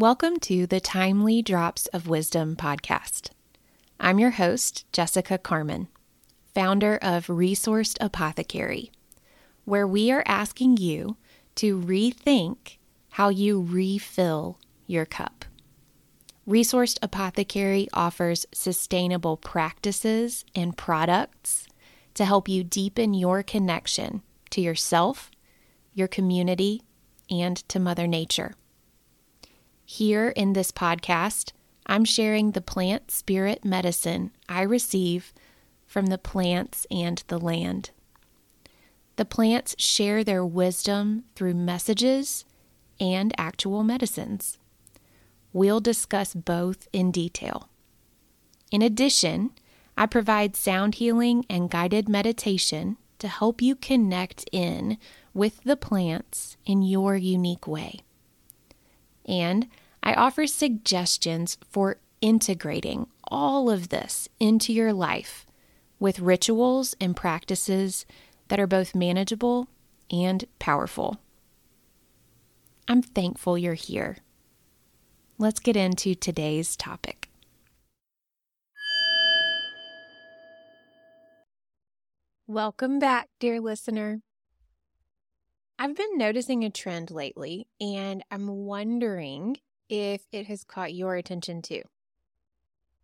Welcome to the Thymely Drops of Wisdom podcast. I'm your host, Jessica Carmon, founder of Resourced Apothecary, where we are asking you to rethink how you refill your cup. Resourced Apothecary offers sustainable practices and products to help you deepen your connection to yourself, your community, and to Mother Nature. Here in this podcast, I'm sharing the plant spirit medicine I receive from the plants and the land. The plants share their wisdom through messages and actual medicines. We'll discuss both in detail. In addition, I provide sound healing and guided meditation to help you connect in with the plants in your unique way. And I offer suggestions for integrating all of this into your life with rituals and practices that are both manageable and powerful. I'm thankful you're here. Let's get into today's topic. Welcome back, dear listener. I've been noticing a trend lately, and I'm wondering if it has caught your attention too.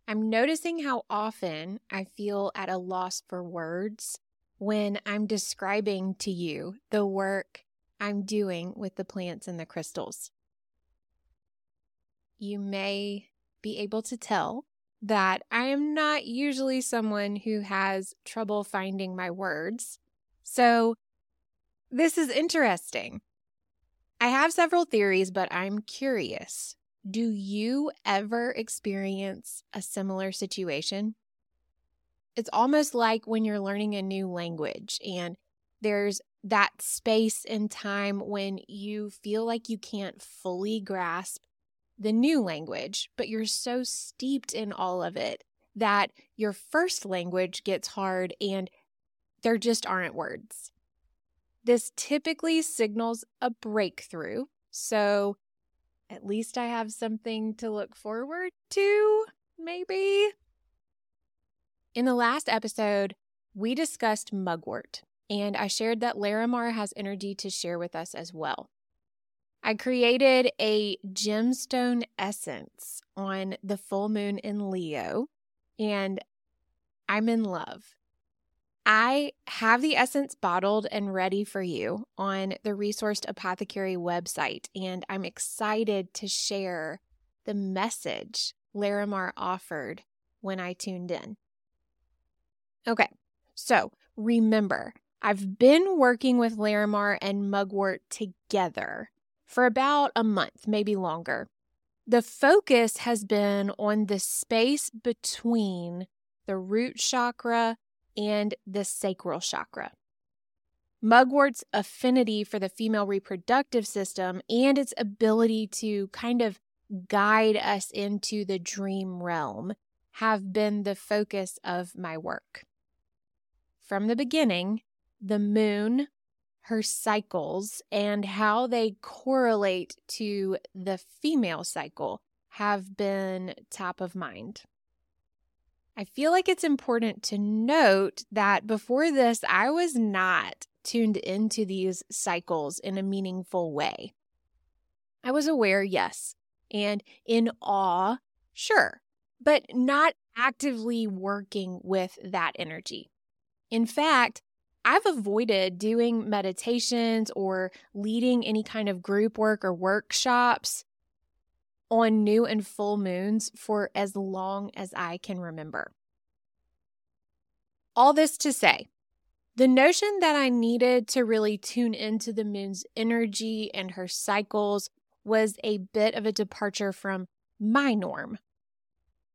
I'm noticing how often I feel at a loss for words when I'm describing to you the work I'm doing with the plants and the crystals. You may be able to tell that I am not usually someone who has trouble finding my words. So, this is interesting. I have several theories, but I'm curious. Do you ever experience a similar situation? It's almost like when you're learning a new language and there's that space and time when you feel like you can't fully grasp the new language, but you're so steeped in all of it that your first language gets hard and there just aren't words. This typically signals a breakthrough. So at least I have something to look forward to, maybe. In the last episode, we discussed mugwort, and I shared that Larimar has energy to share with us as well. I created a gemstone essence on the full moon in Leo, and I'm in love. I have the essence bottled and ready for you on the Resourced Apothecary website, and I'm excited to share the message Larimar offered when I tuned in. Okay, so remember, I've been working with Larimar and Mugwort together for about a month, maybe longer. The focus has been on the space between the root chakra and the sacral chakra. Mugwort's affinity for the female reproductive system and its ability to kind of guide us into the dream realm have been the focus of my work. From the beginning, the moon, her cycles, and how they correlate to the female cycle have been top of mind. I feel like it's important to note that before this, I was not tuned into these cycles in a meaningful way. I was aware, yes, and in awe, sure, but not actively working with that energy. In fact, I've avoided doing meditations or leading any kind of group work or workshops on new and full moons for as long as I can remember. All this to say, the notion that I needed to really tune into the moon's energy and her cycles was a bit of a departure from my norm.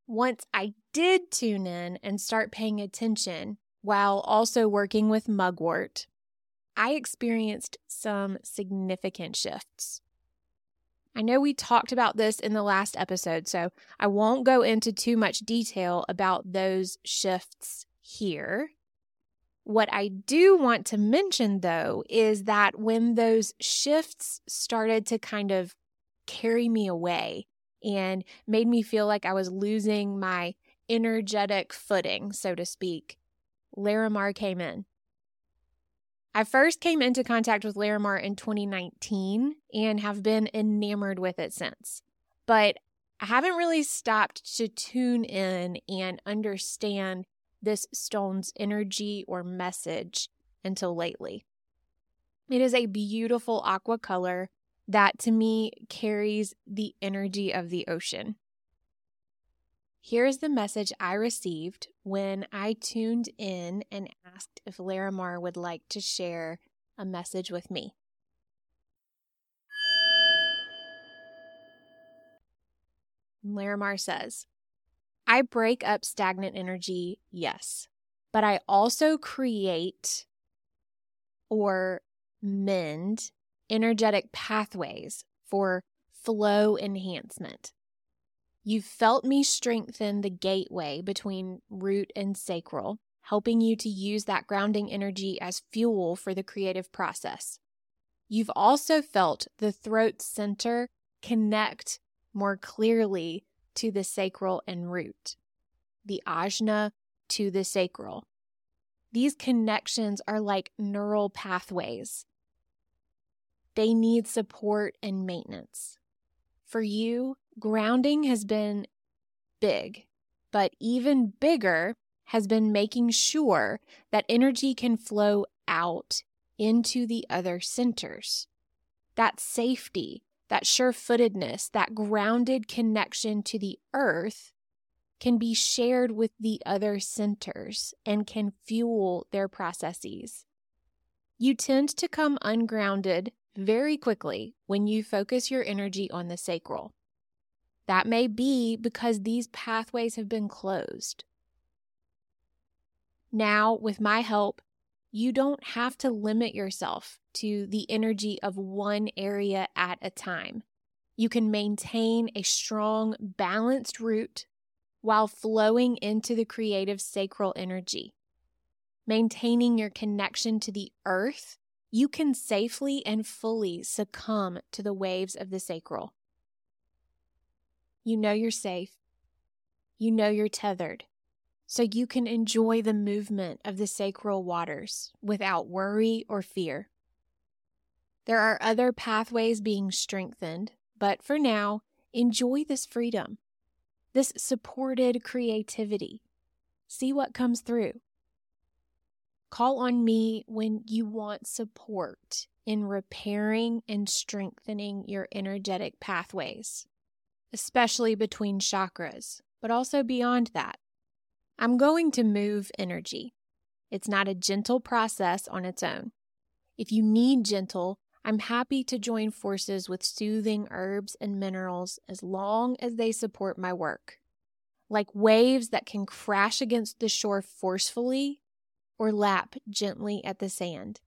Once I did tune in and start paying attention while also working with mugwort, I experienced some significant shifts. I know we talked about this in the last episode, so I won't go into too much detail about those shifts here. What I do want to mention, though, is that when those shifts started to kind of carry me away, and made me feel like I was losing my energetic footing, so to speak, Larimar came in. I first came into contact with Larimar in 2019 and have been enamored with it since. But I haven't really stopped to tune in and understand this stone's energy or message until lately. It is a beautiful aqua color that to me carries the energy of the ocean. Here's the message I received when I tuned in and asked if Larimar would like to share a message with me. Larimar says, I break up stagnant energy, yes, but I also create or mend energetic pathways for flow enhancement. You've felt me strengthen the gateway between root and sacral, helping you to use that grounding energy as fuel for the creative process. You've also felt the throat center connect more clearly to the sacral and root, the ajna to the sacral. These connections are like neural pathways. They need support and maintenance. For you, grounding has been big, but even bigger has been making sure that energy can flow out into the other centers. That safety, that sure footedness, that grounded connection to the earth can be shared with the other centers and can fuel their processes. You tend to come ungrounded very quickly when you focus your energy on the sacral. That may be because these pathways have been closed. Now, with my help, you don't have to limit yourself to the energy of one area at a time. You can maintain a strong, balanced root while flowing into the creative sacral energy. Maintaining your connection to the earth, you can safely and fully succumb to the waves of the sacral. You know you're safe. You know you're tethered. So you can enjoy the movement of the sacral waters without worry or fear. There are other pathways being strengthened, but for now, enjoy this freedom, this supported creativity. See what comes through. Call on me when you want support in repairing and strengthening your energetic pathways especially between chakras, but also beyond that. I'm going to move energy. It's not a gentle process on its own. If you need gentle, I'm happy to join forces with soothing herbs and minerals as long as they support my work. Like waves that can crash against the shore forcefully or lap gently at the sand.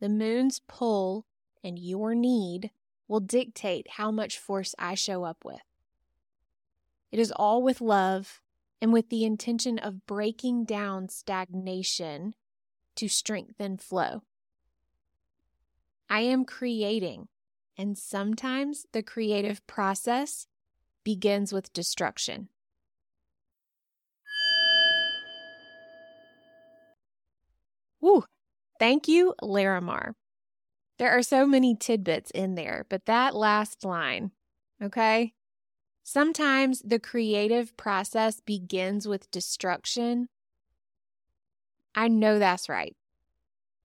The moon's pull and your need will dictate how much force I show up with. It is all with love and with the intention of breaking down stagnation to strengthen flow. I am creating, and sometimes the creative process begins with destruction. Woo! Thank you, Larimar. There are so many tidbits in there, but that last line, okay? Sometimes the creative process begins with destruction. I know that's right.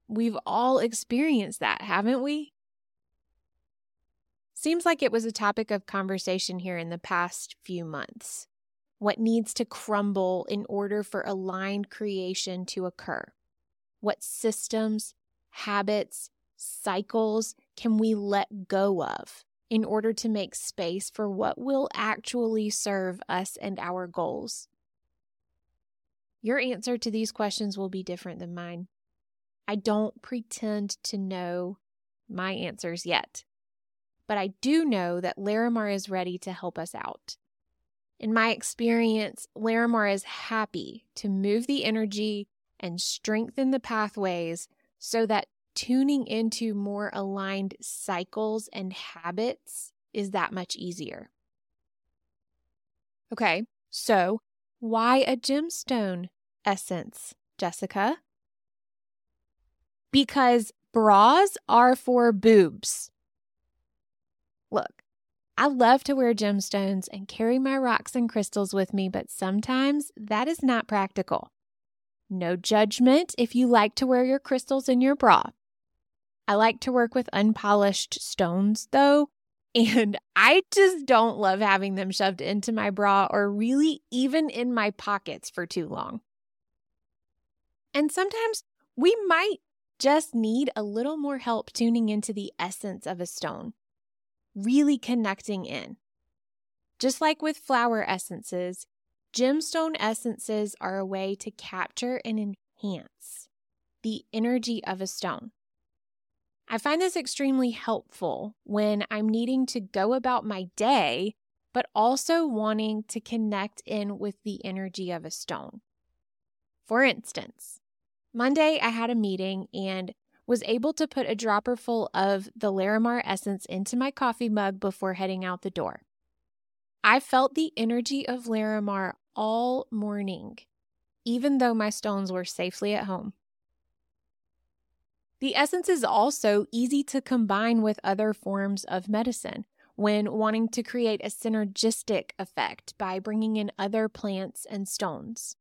We've all experienced that, haven't we? Seems like it was a topic of conversation here in the past few months. What needs to crumble in order for aligned creation to occur? What systems, habits, cycles can we let go of in order to make space for what will actually serve us and our goals? Your answer to these questions will be different than mine. I don't pretend to know my answers yet, but I do know that Larimar is ready to help us out. In my experience, Larimar is happy to move the energy and strengthen the pathways so that tuning into more aligned cycles and habits is that much easier. Okay, so why a gemstone essence, Jessica? Because bras are for boobs. Look, I love to wear gemstones and carry my rocks and crystals with me, but sometimes that is not practical. No judgment if you like to wear your crystals in your bra. I like to work with unpolished stones, though, and I just don't love having them shoved into my bra or really even in my pockets for too long. And sometimes we might just need a little more help tuning into the essence of a stone, really connecting in. Just like with flower essences, gemstone essences are a way to capture and enhance the energy of a stone. I find this extremely helpful when I'm needing to go about my day, but also wanting to connect in with the energy of a stone. For instance, Monday I had a meeting and was able to put a dropper full of the Larimar essence into my coffee mug before heading out the door. I felt the energy of Larimar all morning, even though my stones were safely at home. The essence is also easy to combine with other forms of medicine when wanting to create a synergistic effect by bringing in other plants and stones.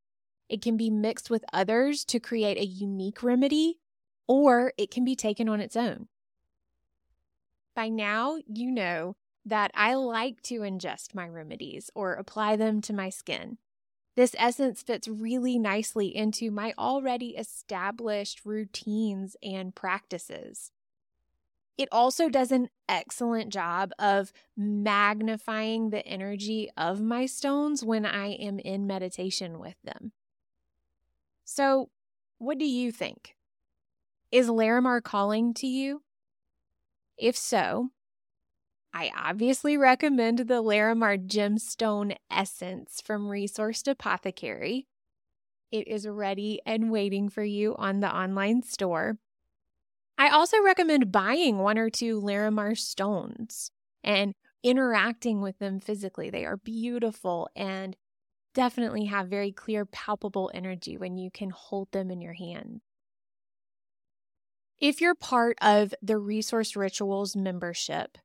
It can be mixed with others to create a unique remedy, or it can be taken on its own. By now, you know that I like to ingest my remedies or apply them to my skin. This essence fits really nicely into my already established routines and practices. It also does an excellent job of magnifying the energy of my stones when I am in meditation with them. So, what do you think? Is Larimar calling to you? If so, I obviously recommend the Larimar Gemstone Essence from Resourced Apothecary. It is ready and waiting for you on the online store. I also recommend buying one or two Larimar stones and interacting with them physically. They are beautiful and definitely have very clear, palpable energy when you can hold them in your hand. If you're part of the Resource Rituals membership,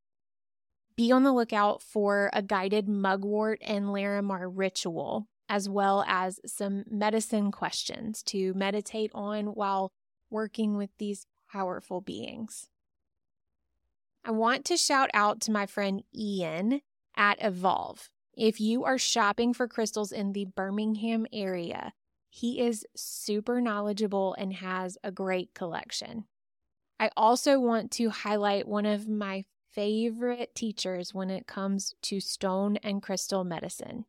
be on the lookout for a guided mugwort and Larimar ritual, as well as some medicine questions to meditate on while working with these powerful beings. I want to shout out to my friend Ian at Evolve. If you are shopping for crystals in the Birmingham area, he is super knowledgeable and has a great collection. I also want to highlight one of my favorite teachers when it comes to stone and crystal medicine.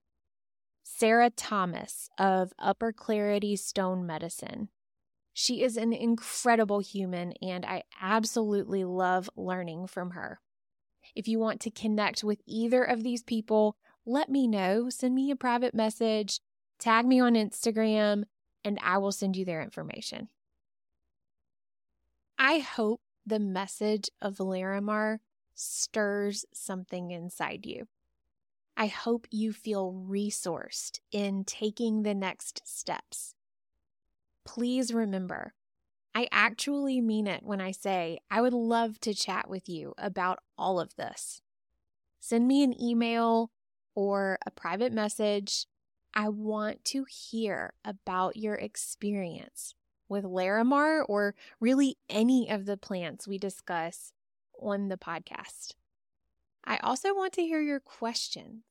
Sarah Thomas of Upper Clarity Stone Medicine. She is an incredible human, and I absolutely love learning from her. If you want to connect with either of these people, let me know. Send me a private message, tag me on Instagram, and I will send you their information. I hope the message of Larimar stirs something inside you. I hope you feel resourced in taking the next steps. Please remember, I actually mean it when I say I would love to chat with you about all of this. Send me an email or a private message. I want to hear about your experience with Larimar or really any of the plants we discuss on the podcast. I also want to hear your questions.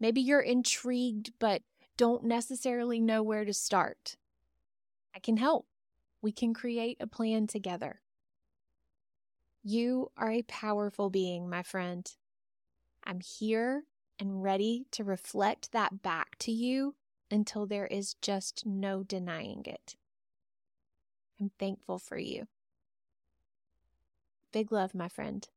Maybe you're intrigued but don't necessarily know where to start. I can help. We can create a plan together. You are a powerful being, my friend. I'm here and ready to reflect that back to you until there is just no denying it. I'm thankful for you. Big love, my friend.